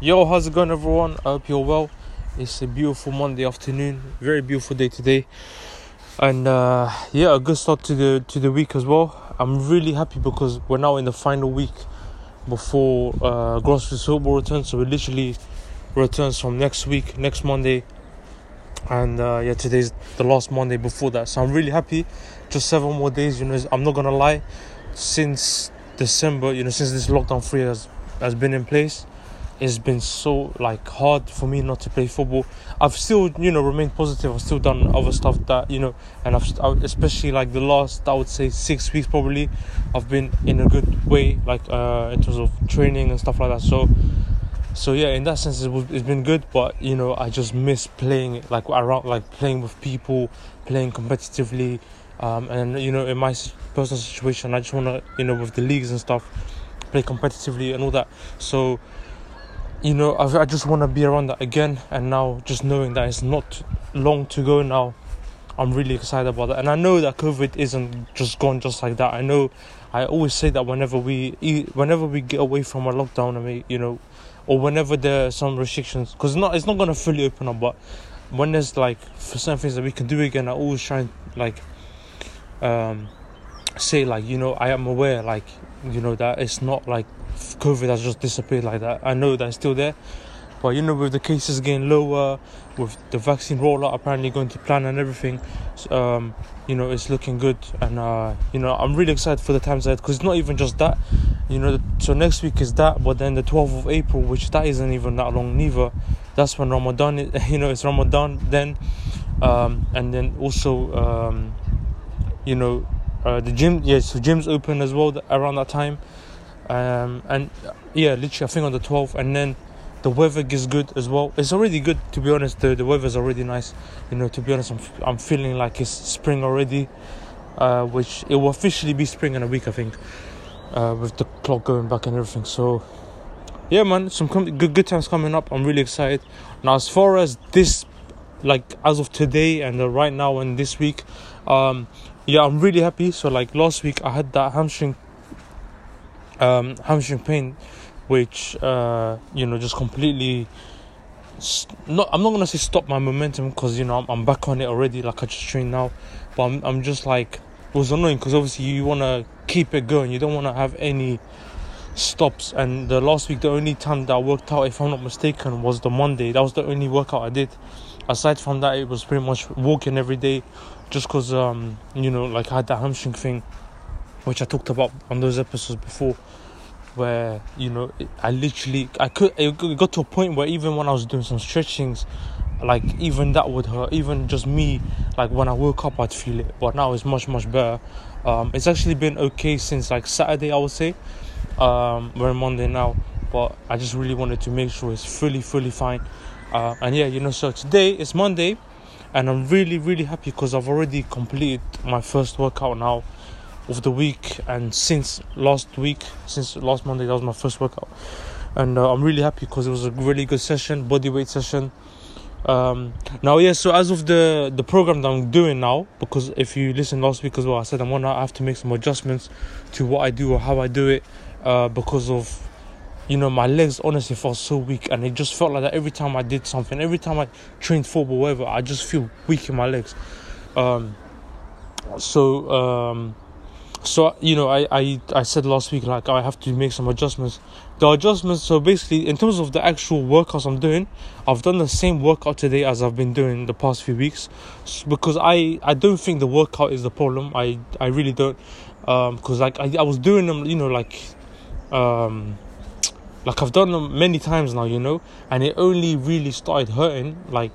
Yo, how's it going, everyone? I hope you're well. It's a beautiful Monday afternoon, very beautiful day today, and uh, yeah, a good start to the to the week as well. I'm really happy because we're now in the final week before uh, Grassroots football returns. So it literally returns from next week, next Monday, and uh, yeah, today's the last Monday before that. So I'm really happy. Just seven more days. You know, I'm not gonna lie. Since December, you know, since this lockdown free has has been in place it's been so like hard for me not to play football. I've still, you know, remained positive. I've still done other stuff that, you know, and I've especially like the last, I would say, six weeks probably, I've been in a good way, like uh, in terms of training and stuff like that. So, so yeah, in that sense, it was, it's been good. But you know, I just miss playing like around, like playing with people, playing competitively, um, and you know, in my personal situation, I just wanna, you know, with the leagues and stuff, play competitively and all that. So you know, I, I just want to be around that again. And now, just knowing that it's not long to go now, I'm really excited about that. And I know that COVID isn't just gone just like that. I know, I always say that whenever we eat, whenever we get away from a lockdown, I mean, you know, or whenever there are some restrictions, because not it's not gonna fully open up, but when there's like for certain things that we can do again, I always try and like um say like you know I am aware like you know that it's not like COVID has just disappeared like that. I know that's still there, but you know, with the cases getting lower, with the vaccine rollout apparently going to plan and everything, um, you know, it's looking good. And uh, you know, I'm really excited for the times ahead because it's not even just that. You know, so next week is that, but then the 12th of April, which that isn't even that long neither. That's when Ramadan. You know, it's Ramadan then, um, and then also, um, you know, uh, the gym. Yeah, so gyms open as well around that time. Um, and yeah, literally, I think on the 12th, and then the weather gets good as well. It's already good to be honest. The the weather's already nice. You know, to be honest, I'm I'm feeling like it's spring already, uh, which it will officially be spring in a week, I think, uh, with the clock going back and everything. So, yeah, man, some com- good good times coming up. I'm really excited. Now, as far as this, like as of today and uh, right now and this week, um, yeah, I'm really happy. So, like last week, I had that hamstring um, hamstring pain, which uh, you know just completely. Not, I'm not gonna say stop my momentum because you know I'm, I'm back on it already. Like I just trained now, but I'm I'm just like it was annoying because obviously you wanna keep it going. You don't wanna have any stops. And the last week, the only time that I worked out, if I'm not mistaken, was the Monday. That was the only workout I did. Aside from that, it was pretty much walking every day, just because um, you know like I had that hamstring thing which I talked about on those episodes before, where you know I literally I could it got to a point where even when I was doing some stretchings, like even that would hurt. Even just me, like when I woke up, I'd feel it. But now it's much much better. Um, it's actually been okay since like Saturday, I would say. Um, we're Monday now, but I just really wanted to make sure it's fully fully fine. Uh, and yeah, you know, so today is Monday, and I'm really really happy because I've already completed my first workout now of the week and since last week since last monday that was my first workout. And uh, i'm really happy because it was a really good session body weight session. Um, now yeah so as of the the program that i'm doing now because if you listen last week as well i said i'm gonna have to make some adjustments to what i do or how i do it uh, because of you know my legs honestly felt so weak and it just felt like that every time i did something every time i trained football whatever i just feel weak in my legs. Um, so um, so you know I, I i said last week like i have to make some adjustments. The adjustments so basically in terms of the actual workouts i'm doing i've done the same workout today as i've been doing the past few weeks. Because i i don't think the workout is the problem. I i really don't. Um because like I, I was doing them you know like um like i've done them many times now you know and it only really started hurting like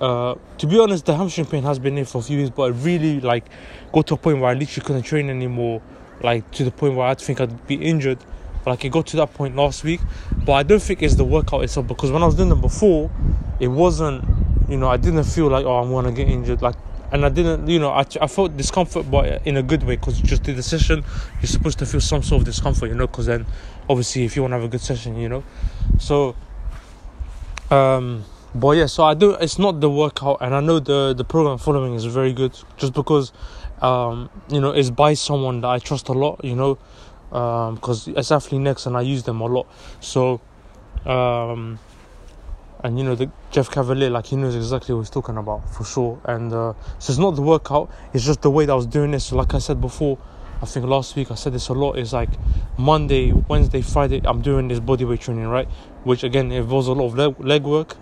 uh, to be honest, the hamstring pain has been there for a few years, but it really like got to a point where I literally couldn't train anymore. Like to the point where I think I'd be injured. Like it got to that point last week, but I don't think it's the workout itself because when I was doing them before, it wasn't. You know, I didn't feel like oh I'm gonna get injured. Like, and I didn't. You know, I, I felt discomfort, but in a good way because just the session. You're supposed to feel some sort of discomfort, you know, because then obviously if you want to have a good session, you know, so um but yeah, so I do. It's not the workout, and I know the the program following is very good, just because, um, you know, it's by someone that I trust a lot. You know, um because it's ATHLEAN-X, and I use them a lot. So, Um, and you know the Jeff Cavaliere, like he knows exactly what he's talking about for sure. And uh, so it's not the workout; it's just the way that I was doing this. So like I said before, I think last week I said this a lot. It's like Monday, Wednesday, Friday, I'm doing this bodyweight training, right? Which again involves a lot of leg, leg work.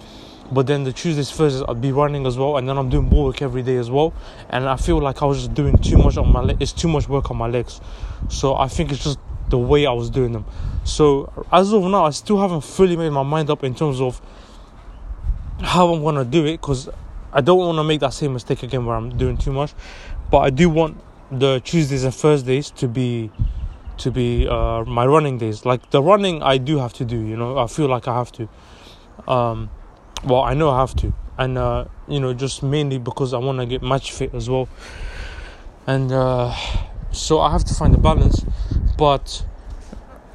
But then the Tuesdays, Thursdays, I'd be running as well, and then I'm doing more work every day as well. And I feel like I was just doing too much on my legs. It's too much work on my legs. So I think it's just the way I was doing them. So as of now, I still haven't fully made my mind up in terms of how I'm gonna do it because I don't want to make that same mistake again where I'm doing too much. But I do want the Tuesdays and Thursdays to be to be uh, my running days. Like the running, I do have to do. You know, I feel like I have to. Um, well, I know I have to, and uh, you know, just mainly because I want to get match fit as well. And uh, so I have to find a balance, but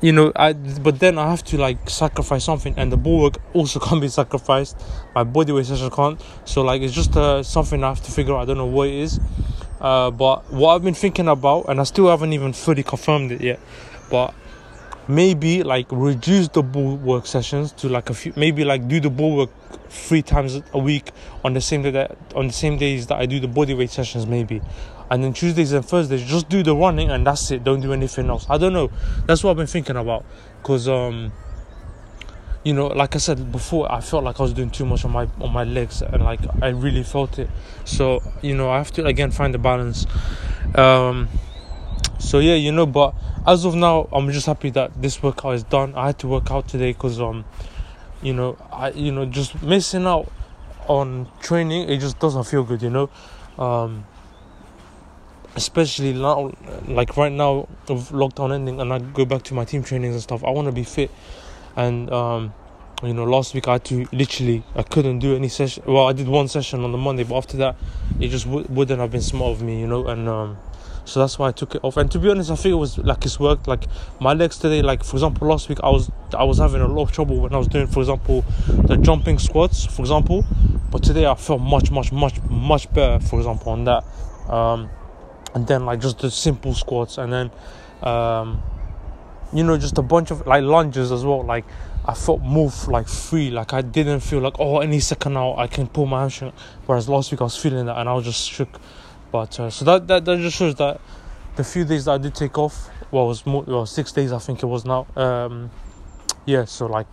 you know, I but then I have to like sacrifice something, and the ball work also can't be sacrificed. My body weight session can't. So like, it's just uh, something I have to figure out. I don't know what it is. Uh, but what I've been thinking about, and I still haven't even fully confirmed it yet, but maybe like reduce the ball work sessions to like a few, maybe like do the ball work three times a week on the same day that on the same days that I do the body weight sessions, maybe, and then Tuesdays and Thursdays just do the running and that's it. Don't do anything else. I don't know. That's what I've been thinking about, cause um you know, like I said before, I felt like I was doing too much on my on my legs, and like I really felt it. So you know, I have to again find the balance. Um, so yeah, you know, but as of now, I'm just happy that this workout is done. I had to work out today because um, you know, I you know just missing out on training, it just doesn't feel good, you know. Um, especially now, like right now, of lockdown ending, and I go back to my team trainings and stuff. I want to be fit and um, you know last week I had to literally I couldn't do any session. Well, I did one session on the Monday, but after that, it just w- wouldn't have been smart of me, you know, and. Um, so that's why I took it off. And to be honest, I think it was like it's worked. Like my legs today, like for example, last week I was I was having a lot of trouble when I was doing, for example, the jumping squats, for example. But today I felt much, much, much, much better, for example, on that. Um, and then like just the simple squats, and then um, you know, just a bunch of like lunges as well. Like I felt more like free. Like I didn't feel like oh any second now I can pull my hamstring. Whereas last week I was feeling that and I was just shook. But uh, so that, that that just shows that the few days that I did take off, well, was more well six days I think it was now. Um, yeah, so like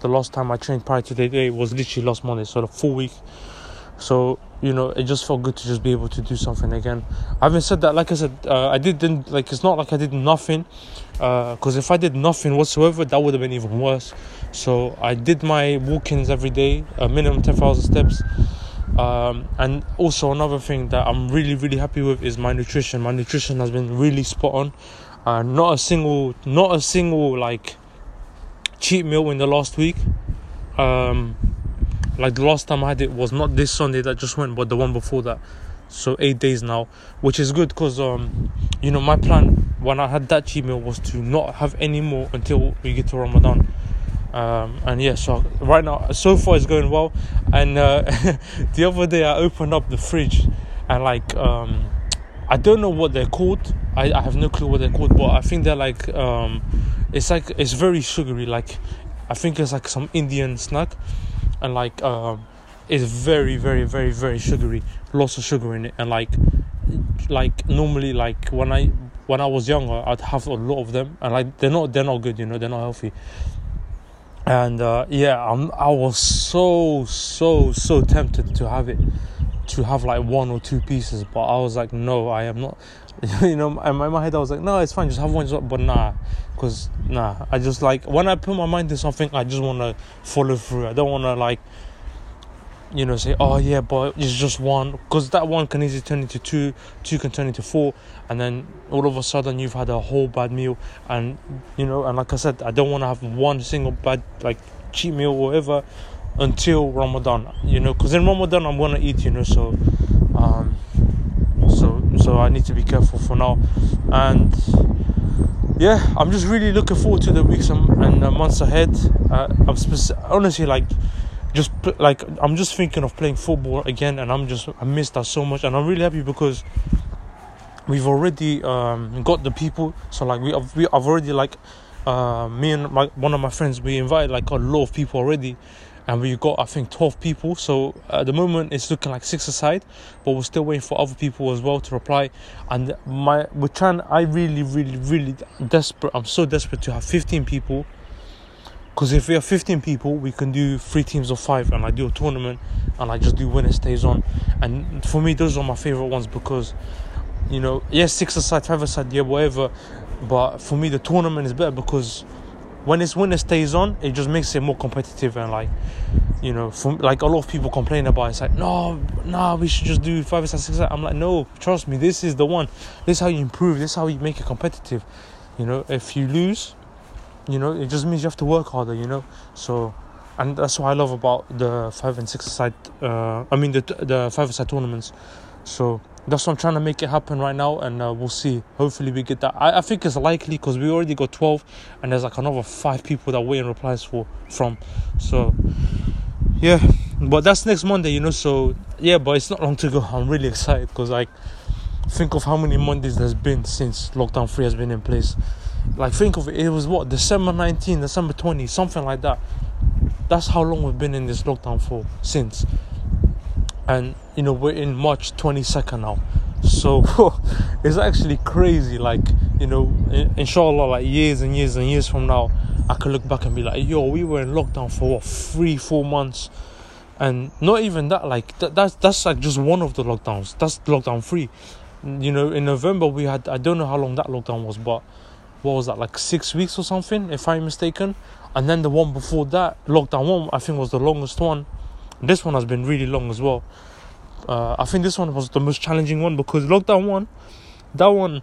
the last time I trained prior to the day was literally last Monday, so the full week. So you know, it just felt good to just be able to do something again. Having said that, like I said, uh, I didn't like it's not like I did nothing, because uh, if I did nothing whatsoever, that would have been even worse. So I did my walk-ins every day, a minimum ten thousand steps. Um, and also another thing that I'm really really happy with is my nutrition. My nutrition has been really spot on. Uh, not a single, not a single like cheat meal in the last week. Um, like the last time I had it was not this Sunday that just went, but the one before that. So eight days now, which is good because um, you know my plan when I had that cheat meal was to not have any more until we get to Ramadan. Um, and yeah, so right now so far it's going well. And uh, the other day I opened up the fridge, and like um, I don't know what they're called. I, I have no clue what they're called, but I think they're like um, it's like it's very sugary. Like I think it's like some Indian snack and like um, it's very very very very sugary. Lots of sugar in it and like like normally like when i when i was younger i'd have a lot of them and like they're not they're not good you know they're not healthy. And uh, yeah I'm, i was so so so tempted to have it to have like one or two pieces but i was like no i am not you know in my head i was like no it's fine just have one but nah because nah i just like when i put my mind to something i just want to follow through. I don't want to like you know say oh yeah but it's just one because that one can easily turn into two two can turn into four and then all of a sudden you've had a whole bad meal and you know and like i said i don't want to have one single bad like cheat meal or whatever until ramadan you know because in ramadan i'm gonna eat you know so um so so I need to be careful for now. And yeah, I'm just really looking forward to the weeks and, and months ahead. Uh, I'm honestly like just like I'm just thinking of playing football again, and I'm just I miss that so much, and I'm really happy because we've already um, got the people. So like we have, we I've already like uh, me and my one of my friends, we invited like a lot of people already, and we got I think twelve people. So at the moment it's looking like six aside, but we're still waiting for other people as well to reply. And my we're trying. I really, really, really desperate. I'm so desperate to have fifteen people. Because if we have 15 people, we can do three teams of five and I do a tournament and I just do winner stays on. And for me, those are my favorite ones because, you know, yes, six aside, five aside, yeah, whatever. But for me, the tournament is better because when it's winner stays on, it just makes it more competitive and like, you know, like a lot of people complain about. It. It's like, no, no, we should just do five aside, six aside. I'm like, no, trust me, this is the one. This is how you improve. This is how you make it competitive. You know, if you lose, you know, it just means you have to work harder. You know, so and that's what I love about the five and six side. Uh, I mean the the five side tournaments. So that's what I'm trying to make it happen right now, and uh, we'll see. Hopefully, we get that. I, I think it's likely because we already got 12, and there's like another five people that we're waiting replies for from. So, yeah, but that's next Monday, you know. So, yeah, but it's not long to go. I'm really excited because, like, think of how many Mondays there's been since lockdown three has been in place. Like, think of it, it was what December 19, December 20, something like that. That's how long we've been in this lockdown for since. And you know we're in March 22nd now. So it's actually crazy like you know inshallah like years and years and years from now I could look back and be like yo we were in lockdown for what three four months? And not even that like th- that's that's like just one of the lockdowns. That's lockdown three. You know in November we had I don't know how long that lockdown was but what was that like six weeks or something if I'm mistaken and then the one before that lockdown one I think was the longest one this one has been really long as well. Uh, I think this one was the most challenging one because lockdown one, that one,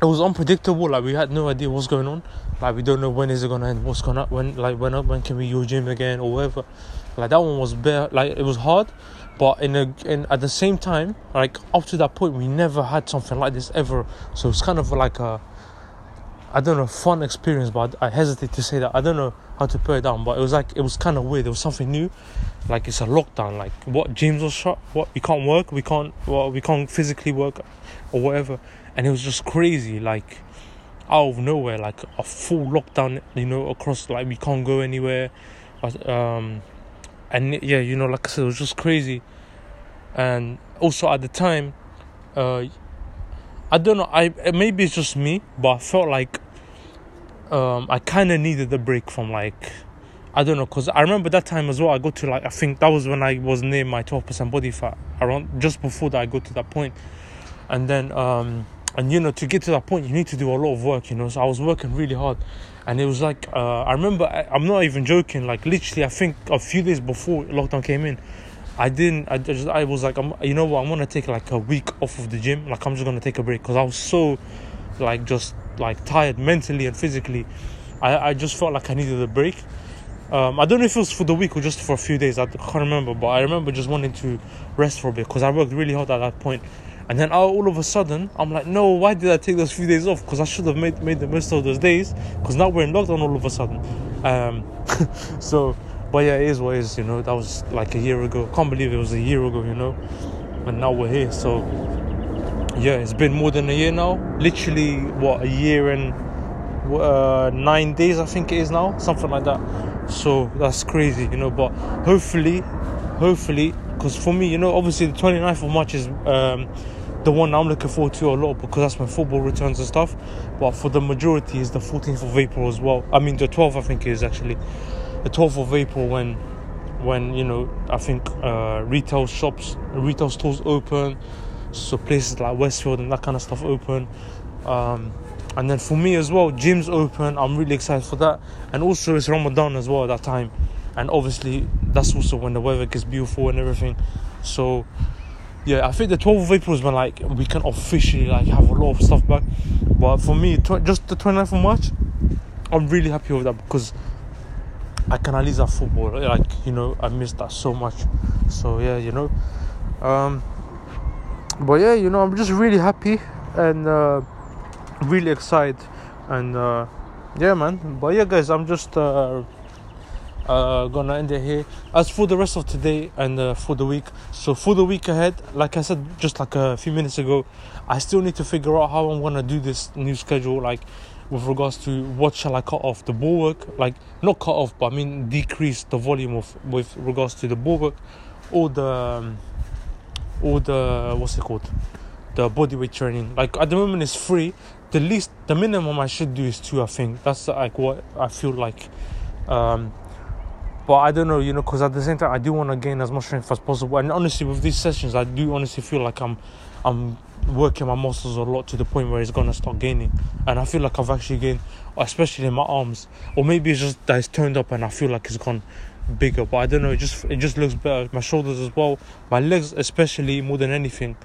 it was unpredictable. Like we had no idea what's going on. Like we don't know when is it gonna end. What's gonna when like when when can we use gym again or whatever. Like that one was bare. Like it was hard, but in a in at the same time, like up to that point, we never had something like this ever. So it's kind of like a I don't know, fun experience, but I hesitate to say that. I don't know how to put it down, but it was like it was kind of weird. It was something new, like it's a lockdown. Like what James was shut, what we can't work, we can't, well, we can't physically work, or whatever, and it was just crazy. Like out of nowhere, like a full lockdown. You know, across like we can't go anywhere, um, and yeah, you know, like I said, it was just crazy, and also at the time, uh, I don't know. I maybe it's just me, but I felt like um, I kind of needed the break from like I don't know because I remember that time as well. I got to like I think that was when I was near my twelve percent body fat around just before that I got to that point, and then um, and you know to get to that point you need to do a lot of work. You know, so I was working really hard, and it was like uh, I remember I, I'm not even joking. Like literally, I think a few days before lockdown came in, I didn't. I just. I was like, I'm, you know what? I'm gonna take like a week off of the gym. Like I'm just gonna take a break because I was so, like, just like tired mentally and physically. I I just felt like I needed a break. Um, I don't know if it was for the week or just for a few days. I can't remember, but I remember just wanting to rest for a bit because I worked really hard at that point. And then all of a sudden, I'm like, no, why did I take those few days off? Because I should have made made the most of those days. Because now we're in lockdown all of a sudden. Um, so but yeah, it is what it is, you know. That was like a year ago. Can't believe it was a year ago, you know. And now we're here. So yeah, it's been more than a year now. Literally, what a year and uh, nine days, I think it is now, something like that. So that's crazy, you know. But hopefully, hopefully, because for me, you know, obviously the 29th of March is um, the one I'm looking forward to a lot because that's when football returns and stuff. But for the majority, is the 14th of April as well. I mean, the 12th, I think, is actually 12th of April when when you know I think uh, retail shops, retail stores open, so places like Westfield and that kind of stuff open. Um, and then for me as well, gyms open. I'm really excited for that. And also it's Ramadan as well at that time, and obviously that's also when the weather gets beautiful and everything. So yeah, I think the 12th of April is when like we can officially like have a lot of stuff back. But for me, tw- just the 29th of March, I'm really happy with that because I can at least have football. Like you know, I miss that so much. So yeah, you know. Um, but yeah, you know, I'm just really happy and uh, really excited, and uh, yeah, man. But yeah, guys, I'm just uh, uh, gonna end it here. As for the rest of today and uh, for the week, so for the week ahead, like I said just like a few minutes ago, I still need to figure out how I'm gonna do this new schedule. Like with regards to what shall I cut off the ball work, like not cut off, but I mean decrease the volume of with regards to the ball work or the um, or the what's it called, the bodyweight training. Like at the moment it's free. The least, the minimum I should do is two. I think that's like what I feel like. Um, but I don't know, you know, because at the same time I do want to gain as much strength as possible. And honestly, with these sessions, I do honestly feel like I'm, I'm working my muscles a lot to the point where it's gonna start gaining. And I feel like I've actually gained, especially in my arms, or maybe it's just that it's turned up and I feel like it's gone bigger. But I don't know, it just it just looks better. My shoulders as well, my legs especially more than anything.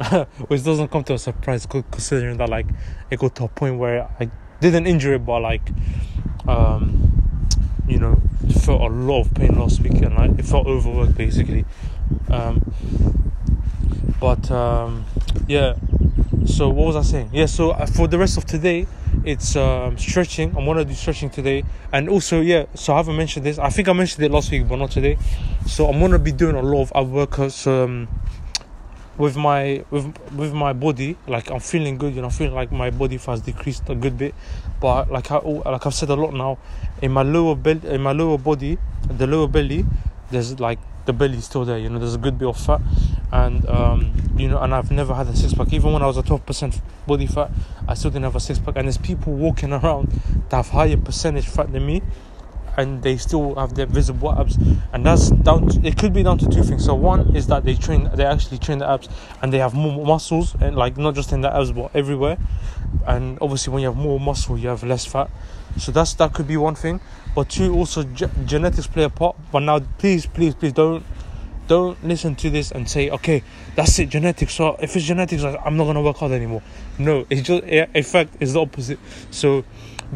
Which doesn't come to a surprise considering that like it got to a point where I didn't injure it, but like um, you know felt a lot of pain last week and like it felt overworked basically. Um, but um, yeah, so what was I saying? Yeah, so uh, for the rest of today, it's um, stretching. I'm gonna do stretching today, and also yeah. So I haven't mentioned this. I think I mentioned it last week, but not today. So I'm gonna be doing a lot of ab workouts um, with my with with my body. Like I'm feeling good, you know. I feel like my body has decreased a good bit, but like I like I've said a lot now, in my lower belly, in my lower body, the lower belly, there's like the belly still there. You know, there's a good bit of fat, and um, you know, and I've never had a six pack. Even when I was a twelve percent body fat, I still didn't have a six pack. And there's people walking around that have higher percentage fat than me, and they still have their visible abs. And that's down. To, it could be down to two things. So one is that they train, they actually train the abs, and they have more muscles, and like not just in the abs but everywhere. And obviously, when you have more muscle, you have less fat. So that's that could be one thing. But two, also ge- genetics play a part. But now, please, please, please don't don't listen to this and say, okay, that's it, genetics. So if it's genetics, I'm not gonna work hard anymore. No, it's just in fact it's the opposite. So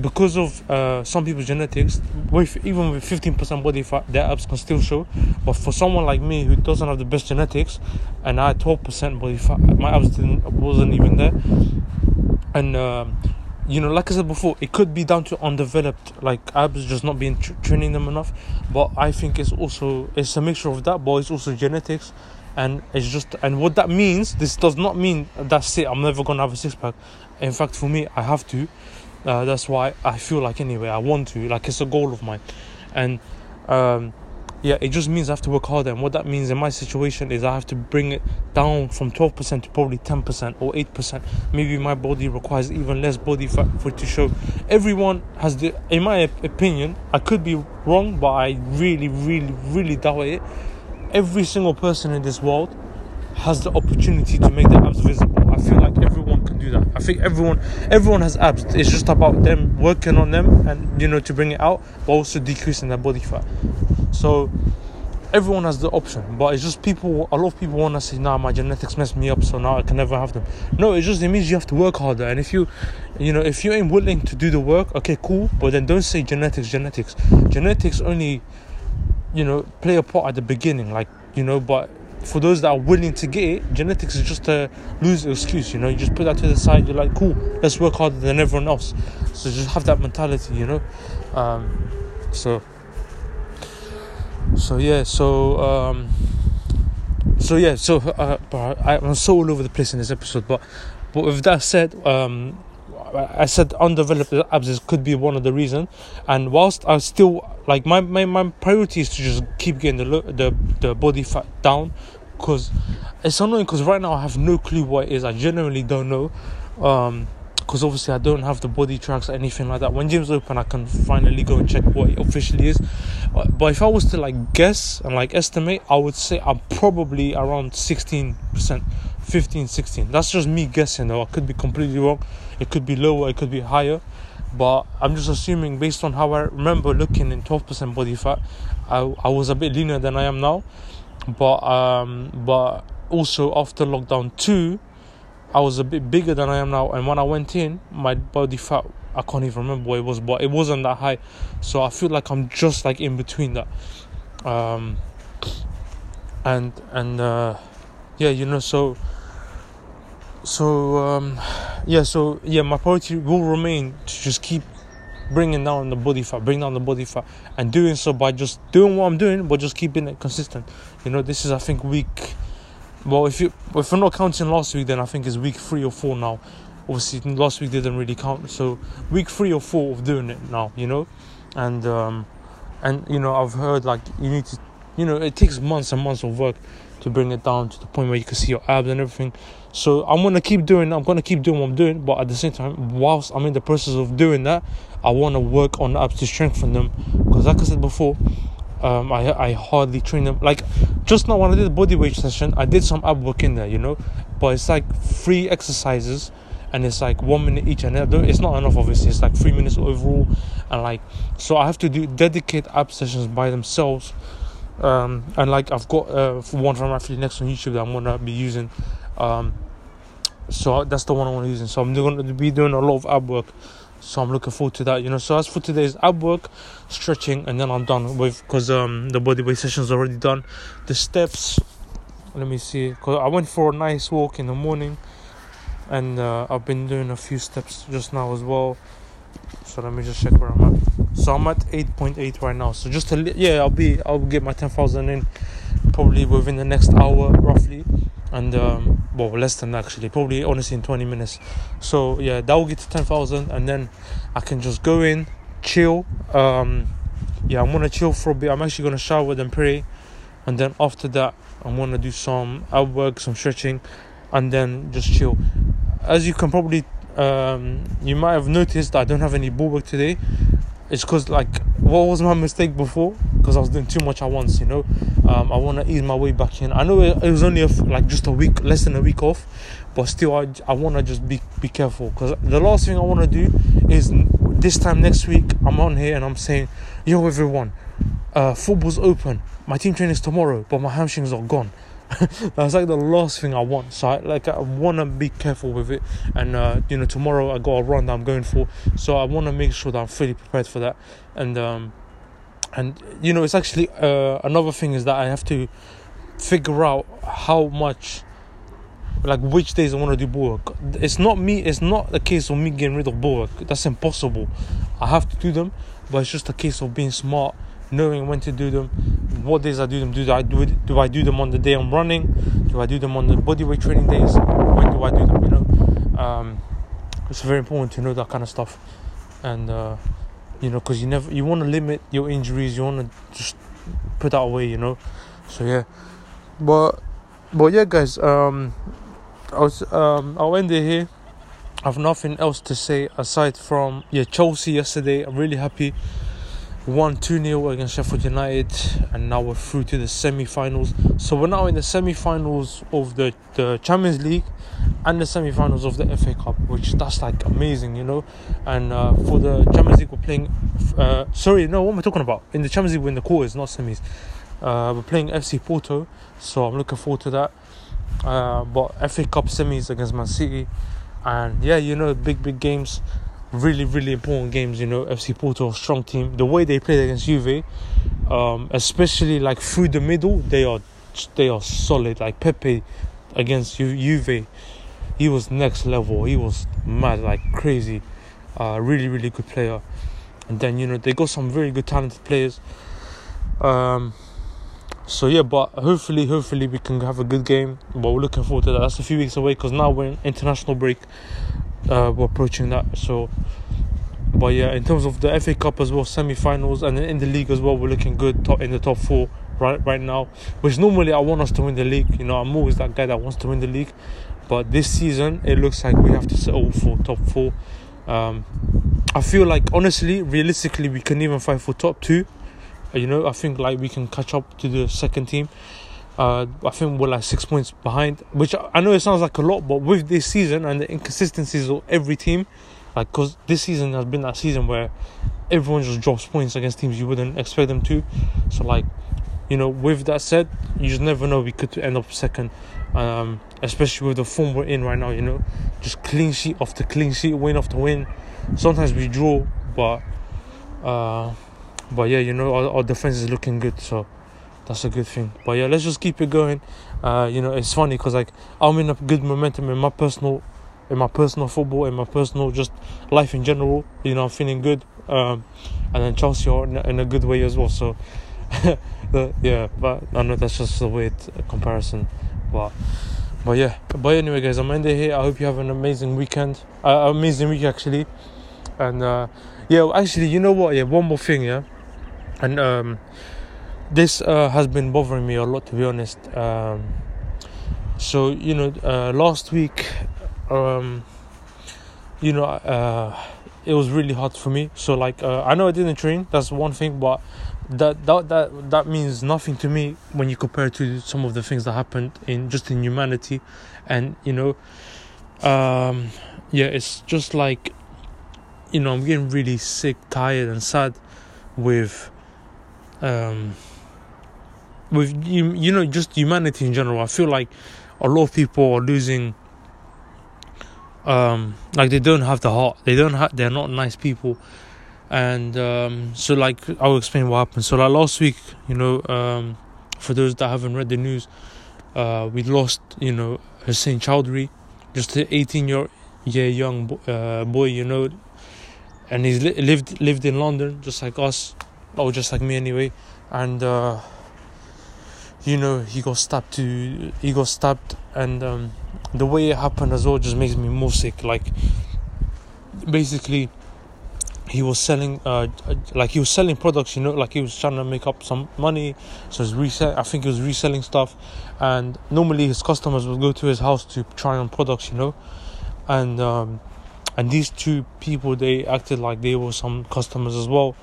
because of uh, some people's genetics, with even with 15% body fat, their abs can still show. But for someone like me who doesn't have the best genetics, and I had 12% body fat, my abs didn't wasn't even there, and. Um, you know, like I said before, it could be down to undeveloped, like abs just not being tr- training them enough. But I think it's also it's a mixture of that, but it's also genetics, and it's just and what that means. This does not mean that's it. I'm never gonna have a six pack. In fact, for me, I have to. Uh, that's why I feel like anyway I want to. Like it's a goal of mine, and um, yeah, it just means I have to work harder. And what that means in my situation is I have to bring it down from 12% to probably 10% or 8%. Maybe my body requires even less body fat for it to show. Everyone has the, in my opinion, I could be wrong, but I really, really, really doubt it. Every single person in this world has the opportunity to make their abs visible. I feel like everyone can do that. I think everyone everyone has abs. It's just about them working on them and you know to bring it out, but also decreasing their body fat. So everyone has the option, but it's just people. A lot of people want to say, "Nah, my genetics messed me up, so now I can never have them." No, it just it means you have to work harder, and if you, you know, if you ain't willing to do the work, okay, cool, but then don't say genetics, genetics. Genetics only, you know, play a part at the beginning, like you know, but for those that are willing to get it, genetics is just a loser excuse. You know, you just put that to the side. You're like, cool, let's work harder than everyone else. So just have that mentality. You know, um, so so yeah so um so yeah so uh, i'm so all over the place in this episode but but with that said um I said undeveloped abs could be one of the reasons, and whilst I still like my, my, my priority is to just keep getting the the the body fat down, because it's annoying because right now I have no clue what it is. I genuinely don't know. Um, because obviously I don't have the body tracks or anything like that. When gyms open, I can finally go and check what it officially is. Uh, but if I was to like guess and like estimate, I would say I'm probably around 16%, 15, 16. That's just me guessing though. I could be completely wrong. It could be lower, it could be higher. But I'm just assuming based on how I remember looking in 12% body fat, I, I was a bit leaner than I am now. But um, but also after lockdown two, I was a bit bigger than I am now, and when I went in, my body fat I can't even remember what it was, but it wasn't that high. So I feel like I'm just like in between that. Um, and and uh, yeah, you know, so so um, yeah, so yeah, my priority will remain to just keep bringing down the body fat, bring down the body fat, and doing so by just doing what I'm doing, but just keeping it consistent. You know, this is I think week well, if you if we're not counting last week, then I think it's week three or four now. obviously last week didn't really count. So week three or four of doing it now, you know, and um, and you know I've heard like you need to, you know, it takes months and months of work to bring it down to the point where you can see your abs and everything. So I'm gonna keep doing. I'm gonna keep doing what I'm doing, but at the same time, whilst I'm in the process of doing that, I want to work on the abs to strengthen them because, like I said before. Um, I I hardly train them. Like just now when I did the body weight session, I did some ab work in there, you know. But it's like three exercises, and it's like one minute each, and it's not enough. Obviously, it's like three minutes overall, and like so I have to do dedicate ab sessions by themselves um, and like I've got uh, one from ATHLEAN-X on YouTube that I'm gonna be using. Um, so that's the one I want to. So I'm going to be doing a lot of ab work. So I'm looking forward to that. You know. So as for today's ab work, stretching, and then I'm done with because um, the body weight session is already done. The steps. Let me see. Cause I went for a nice walk in the morning, and uh, I've been doing a few steps just now as well. So let me just check where I'm at. So I'm at 8.8 right now. So just a li- yeah, I'll be I'll get my 10,000 in probably within the next hour roughly, and um, well less than actually probably honestly in 20 minutes. So yeah, that will get to 10,000, and then I can just go in, chill. Um, yeah, I'm gonna chill for a bit. I'm actually gonna shower and pray, and then after that, I'm gonna do some ab work, some stretching, and then just chill. As you can probably um, you might have noticed I don't have any ball work today. It's because like what was my mistake before? Because I was doing too much at once. You know, um, I want to ease my way back in. I know it, it was only a, like just a week, less than a week off, but still I, I want to just be be careful because the last thing I want to do is this time next week I'm on here and I'm saying, yo everyone, uh, football's open. My team training is tomorrow, but my hamstrings are gone. that's like the last thing I want. So I like I want to be careful with it. And uh, you know, tomorrow I got a run that I'm going for, so I want to make sure that I'm fully prepared for that. And um, and you know, it's actually uh, another thing is that I have to figure out how much like which days I want to do ball work. It's not me. It's not a case of me getting rid of ball work. That's impossible. I have to do them, but it's just a case of being smart knowing when to do them, what days I do them. Do I do it, do I do them on the day I'm running? Do I do them on the bodyweight training days? When do I do them? You know, um, it's very important to know that kind of stuff, and uh, you know, because you never you want to limit your injuries. You want to just put that away. You know, so yeah, but but yeah, guys. Um, I was um, I'll end it here. I've nothing else to say aside from yeah Chelsea yesterday. I'm really happy won 2 0 against Sheffield United, and now we're through to the semi finals. So we're now in the semi finals of the, the Champions League and the semi finals of the FA Cup, which that's like amazing, you know. And uh, for the Champions League, we're playing. Uh, sorry, no, what am I talking about? In the Champions League, we're in the quarters, not semis. Uh, we're playing FC Porto, so I'm looking forward to that. Uh, but FA Cup semis against Man City, and yeah, you know, big, big games really, really important games. You know, FC Porto, strong team. The way they played against Juve, um, especially like through the middle, they are they are solid. Like Pepe against Ju- Juve, he was next level. He was mad, like crazy. Uh, really, really good player. And then you know they got some very good talented players. Um, so yeah, but hopefully, hopefully we can have a good game. But we're looking forward to that. That's a few weeks away because now we're in international break uh, we're approaching that. So, but yeah, in terms of the FA Cup as well, semi-finals, and in the league as well, we're looking good top in the top four right right now. Which normally I want us to win the league. You know, I'm always that guy that wants to win the league. But this season, it looks like we have to settle for top four. Um, I feel like honestly, realistically, we can even fight for top two. You know, I think like we can catch up to the second team. Uh, I think we're like six points behind, which I know it sounds like a lot, but with this season and the inconsistencies of every team, like because this season has been that season where everyone just drops points against teams you wouldn't expect them to. So like, you know, with that said, you just never know we could end up second, um, especially with the form we're in right now. You know, just clean sheet after clean sheet, win after win. Sometimes we draw, but uh, but yeah, you know, our, our defense is looking good. So that's a good thing. But yeah, let's just keep it going. Uh, you know, it's funny because like I'm in a good momentum in my personal, in my personal football, in my personal just life in general. You know, I'm feeling good. Um, and then Chelsea are in, a good way as well. So, the, yeah, but I know that's just a weird comparison. But but yeah, but anyway, guys, I'm ending here. I hope you have an amazing weekend, uh, amazing week actually, and uh, yeah, actually, you know what? Yeah, one more thing, yeah, and um, this uh, has been bothering me a lot, to be honest. Um, so you know, uh, last week, um, you know, uh, it was really hard for me. So like, uh, I know I didn't train. That's one thing, but that that that that means nothing to me when you compare to some of the things that happened in just in humanity, and you know, um, yeah, it's just like, you know, I'm getting really sick, tired, and sad with, um, with you, you know, just humanity in general. I feel like a lot of people are losing um like they don't have the heart. They don't have they're not nice people. And um so like i'll explain what happened. So like last week you know um for those that haven't read the news uh we lost you know hussein chowdhury just an 18 year year young uh, boy you know and he's li- lived lived in london just like us or just like me anyway. And uh you know he got stabbed to he got stabbed and um, the way it happened as well just makes me more sick. Like basically he was selling uh like he was selling products you know like he was trying to make up some money. So he's resell i think he was reselling stuff. And normally his customers would go to his house to try on products you know. And um and these two people they acted like they were some customers as well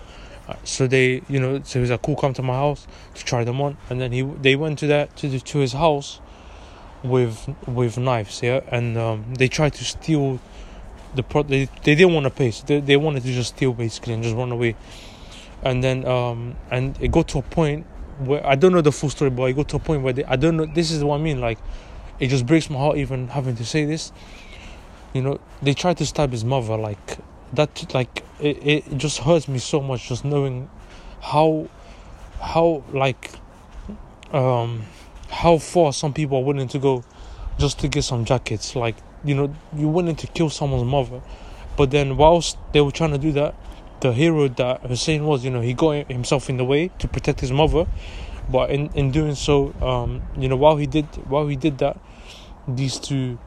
so they you know so he was like cool come to my house to try them on. And then he they went to that to the, to his house with with knives yeah? And um, they tried to steal the pro they, they didn't want to pay so they, they wanted to just steal basically and just run away. And then um and it got to a point where I don't know the full story but it got to a point where they, I don't know this is what I mean like it just breaks my heart even having to say this. You know they tried to stab his mother like that like it, it just hurts me so much just knowing how how like um how far some people are willing to go just to get some jackets. Like you know you're willing to kill someone's mother. But then whilst they were trying to do that the hero that Hussein was you know he got himself in the way to protect his mother. But in in doing so um you know while he did while he did that these two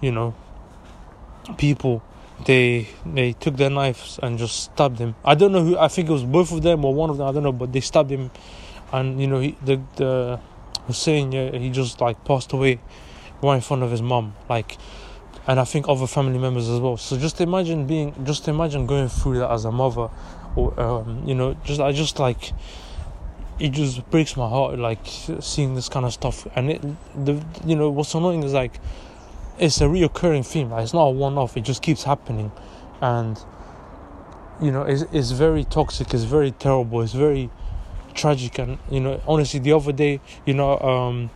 you know people they they took their knives and just stabbed him. I don't know who. I think it was both of them or one of them. I don't know, but they stabbed him, and you know he the the Hussein yeah, he just like passed away right in front of his mom, like, and I think other family members as well. So just imagine being, just imagine going through that as a mother, or um, you know, just I just like. It just breaks my heart, like seeing this kind of stuff, and it, the you know what's annoying is like it's a reoccurring theme. Like, it's not a one-off. It just keeps happening, and you know, it's, it's very toxic. It's very terrible. It's very tragic. And you know, honestly, the other day, you know, um,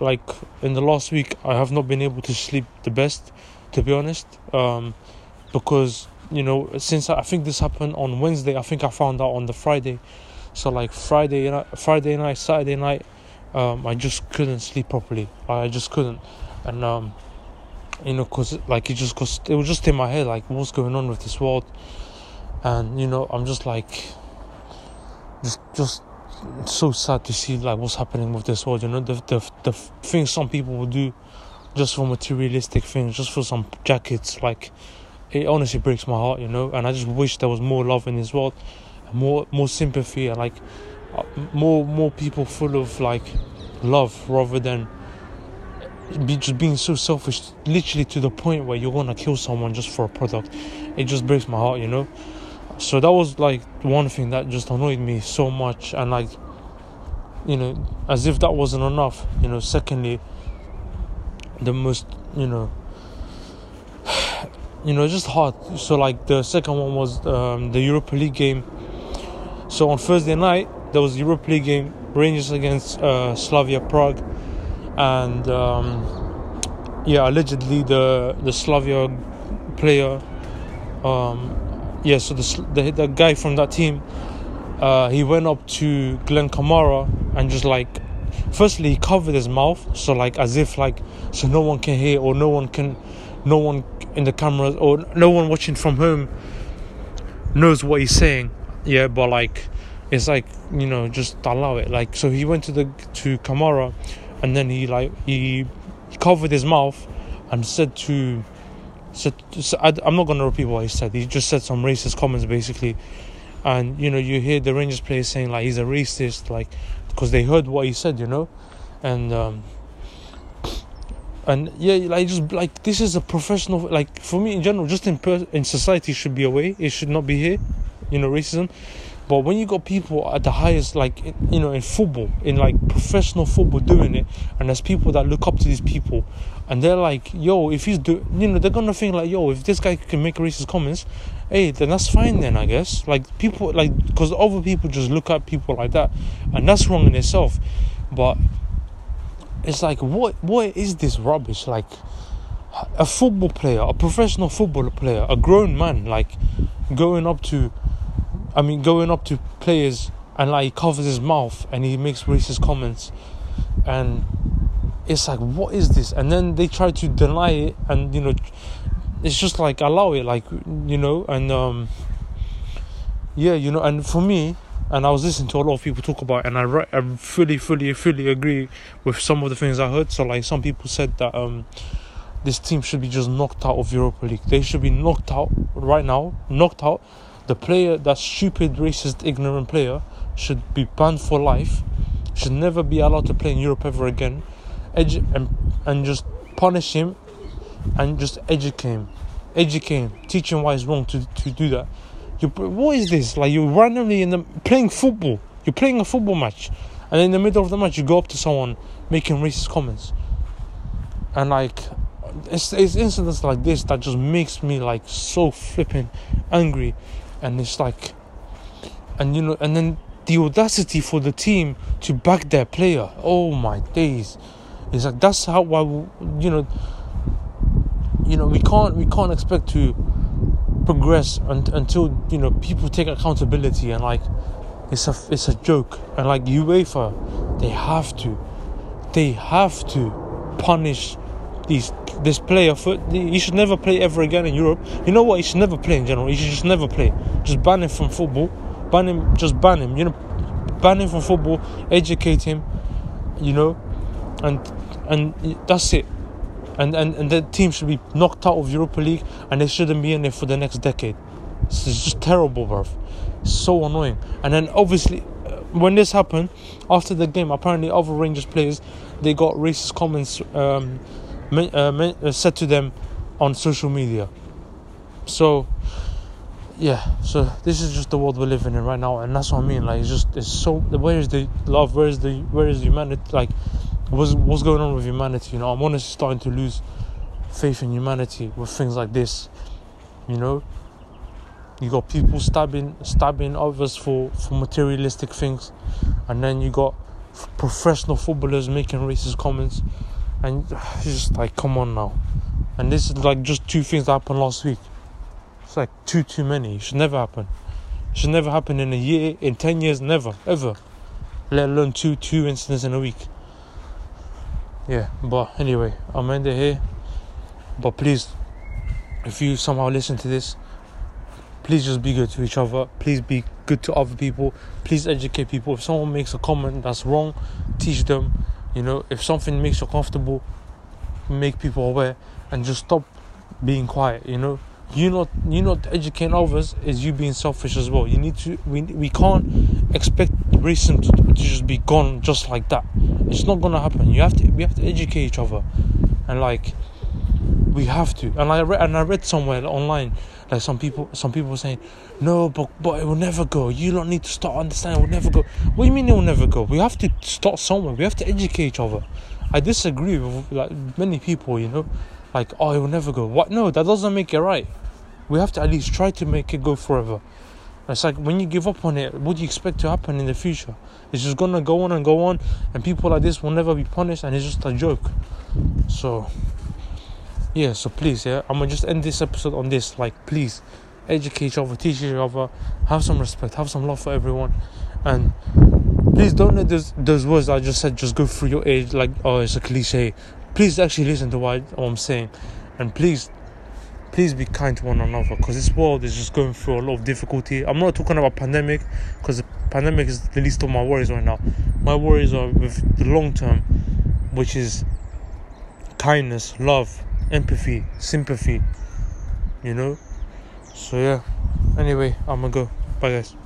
like in the last week, I have not been able to sleep the best, to be honest, um, because you know, since I think this happened on Wednesday, I think I found out on the Friday. So like Friday night, Friday night, Saturday night, um, I just couldn't sleep properly. I just couldn't, and um, you know, cause like it just cause it was just in my head, like what's going on with this world, and you know, I'm just like, just just so sad to see like what's happening with this world. You know, the the the things some people will do, just for materialistic things, just for some jackets, like it honestly breaks my heart. You know, and I just wish there was more love in this world, more more sympathy, and like uh, more more people full of like love rather than be just being so selfish, literally to the point where you're gonna kill someone just for a product. It just breaks my heart, you know. So that was like one thing that just annoyed me so much, and like, you know, as if that wasn't enough, you know. Secondly, the most, you know, you know, just hard. So like the second one was um, the Europa League game. So on Thursday night there was Europa League game, Rangers against uh, Slavia Prague and um, yeah, allegedly the the Slavia player, um, yeah, so the, the the guy from that team, uh, he went up to Glenn Kamara and just like, firstly he covered his mouth, so like as if like so no one can hear or no one can, no one in the cameras or no one watching from home knows what he's saying. Yeah, but like it's like you know just allow it. Like so he went to the to Kamara and then he like he covered his mouth and said to said I, I'm not gonna repeat what he said. He just said some racist comments basically, and you know you hear the Rangers players saying like he's a racist, like because they heard what he said, you know, and um, and yeah, like just like this is a professional. Like for me in general, just in per- in society should be away. It should not be here, you know, racism. But when you got people at the highest, like you know, in football, in like professional football, doing it, and there's people that look up to these people, and they're like, "Yo, if he's do," you know, they're gonna think like, "Yo, if this guy can make racist comments, hey, then that's fine then, I guess." Like people, like because other people just look at people like that, and that's wrong in itself. But it's like, what, what is this rubbish? Like a football player, a professional football player, a grown man, like going up to I mean, going up to players and like he covers his mouth and he makes racist comments, and it's like, what is this? And then they try to deny it, and you know, it's just like allow it, like you know, and um, yeah, you know, and for me, and I was listening to a lot of people talk about, it, and I, re- I fully, fully, fully agree with some of the things I heard. So like, some people said that um, this team should be just knocked out of Europa League. They should be knocked out right now, knocked out the player, that stupid, racist, ignorant player, should be banned for life, should never be allowed to play in Europe ever again, edu- and, and just punish him and just educate him, educate him, teach him why it's wrong to, to do that. You, what is this? Like you're randomly in the playing football. You're playing a football match, and in the middle of the match, you go up to someone making racist comments, and like it's, it's incidents like this that just makes me like so flipping angry and it's like, and you know, and then the audacity for the team to back their player. Oh my days! It's like that's how I, you know, you know, we can't we can't expect to progress un- until you know people take accountability and like it's a it's a joke and like UEFA they have to they have to punish these this player for he should never play ever again in Europe. You know what? He should never play in general. He should just never play. Just ban him from football. Ban him. Just ban him. You know, ban him from football. Educate him. You know, and and that's it. And and and the team should be knocked out of Europa League, and they shouldn't be in there for the next decade. This is just terrible, bruv. so annoying. And then obviously, uh, when this happened after the game, apparently other Rangers players they got racist comments. Um, uh, uh, said to them on social media. So, yeah, so this is just the world we're living in right now, and that's what I mean. Like, it's just it's so. Where is the love? Where is the where is humanity? Like, what's what's going on with humanity? You know, I'm honestly starting to lose faith in humanity with things like this. You know, you got people stabbing stabbing others for for materialistic things, and then you got professional footballers making racist comments and it's just like come on now. And this is like just two things that happened last week. It's like too too many. It should never happen. It should never happen in a year in 10 years never ever. Let alone two two incidents in a week. Yeah but anyway i'm ending here. But please if you somehow listen to this please just be good to each other. Please be good to other people. Please educate people. If someone makes a comment that's wrong teach them you know, if something makes you comfortable, make people aware and just stop being quiet, you know. You not you not educating others is you being selfish as well. You need to we we can't expect racism to, to just be gone just like that. It's not gonna happen. You have to we have to educate each other and like we have to. And I read and I read somewhere online like some people, some people saying, no, but but it will never go. You don't need to start understanding. It will never go. What do you mean it will never go? We have to start somewhere. We have to educate each other. I disagree with like many people. You know, like oh, it will never go. What? No, that doesn't make it right. We have to at least try to make it go forever. It's like when you give up on it, what do you expect to happen in the future? It's just gonna go on and go on, and people like this will never be punished, and it's just a joke. So yeah so please yeah i'm gonna just end this episode on this like please educate each other teach each other have some respect have some love for everyone and please don't let those those words i just said just go through your age like oh it's a cliche. Please actually listen to what, what i'm saying and please please be kind to one another because this world is just going through a lot of difficulty. I'm not talking about pandemic because the pandemic is the least of my worries right now. My worries are with the long term which is kindness, love, empathy, sympathy. You know. So yeah. Anyway, I'm gonna go. Bye guys.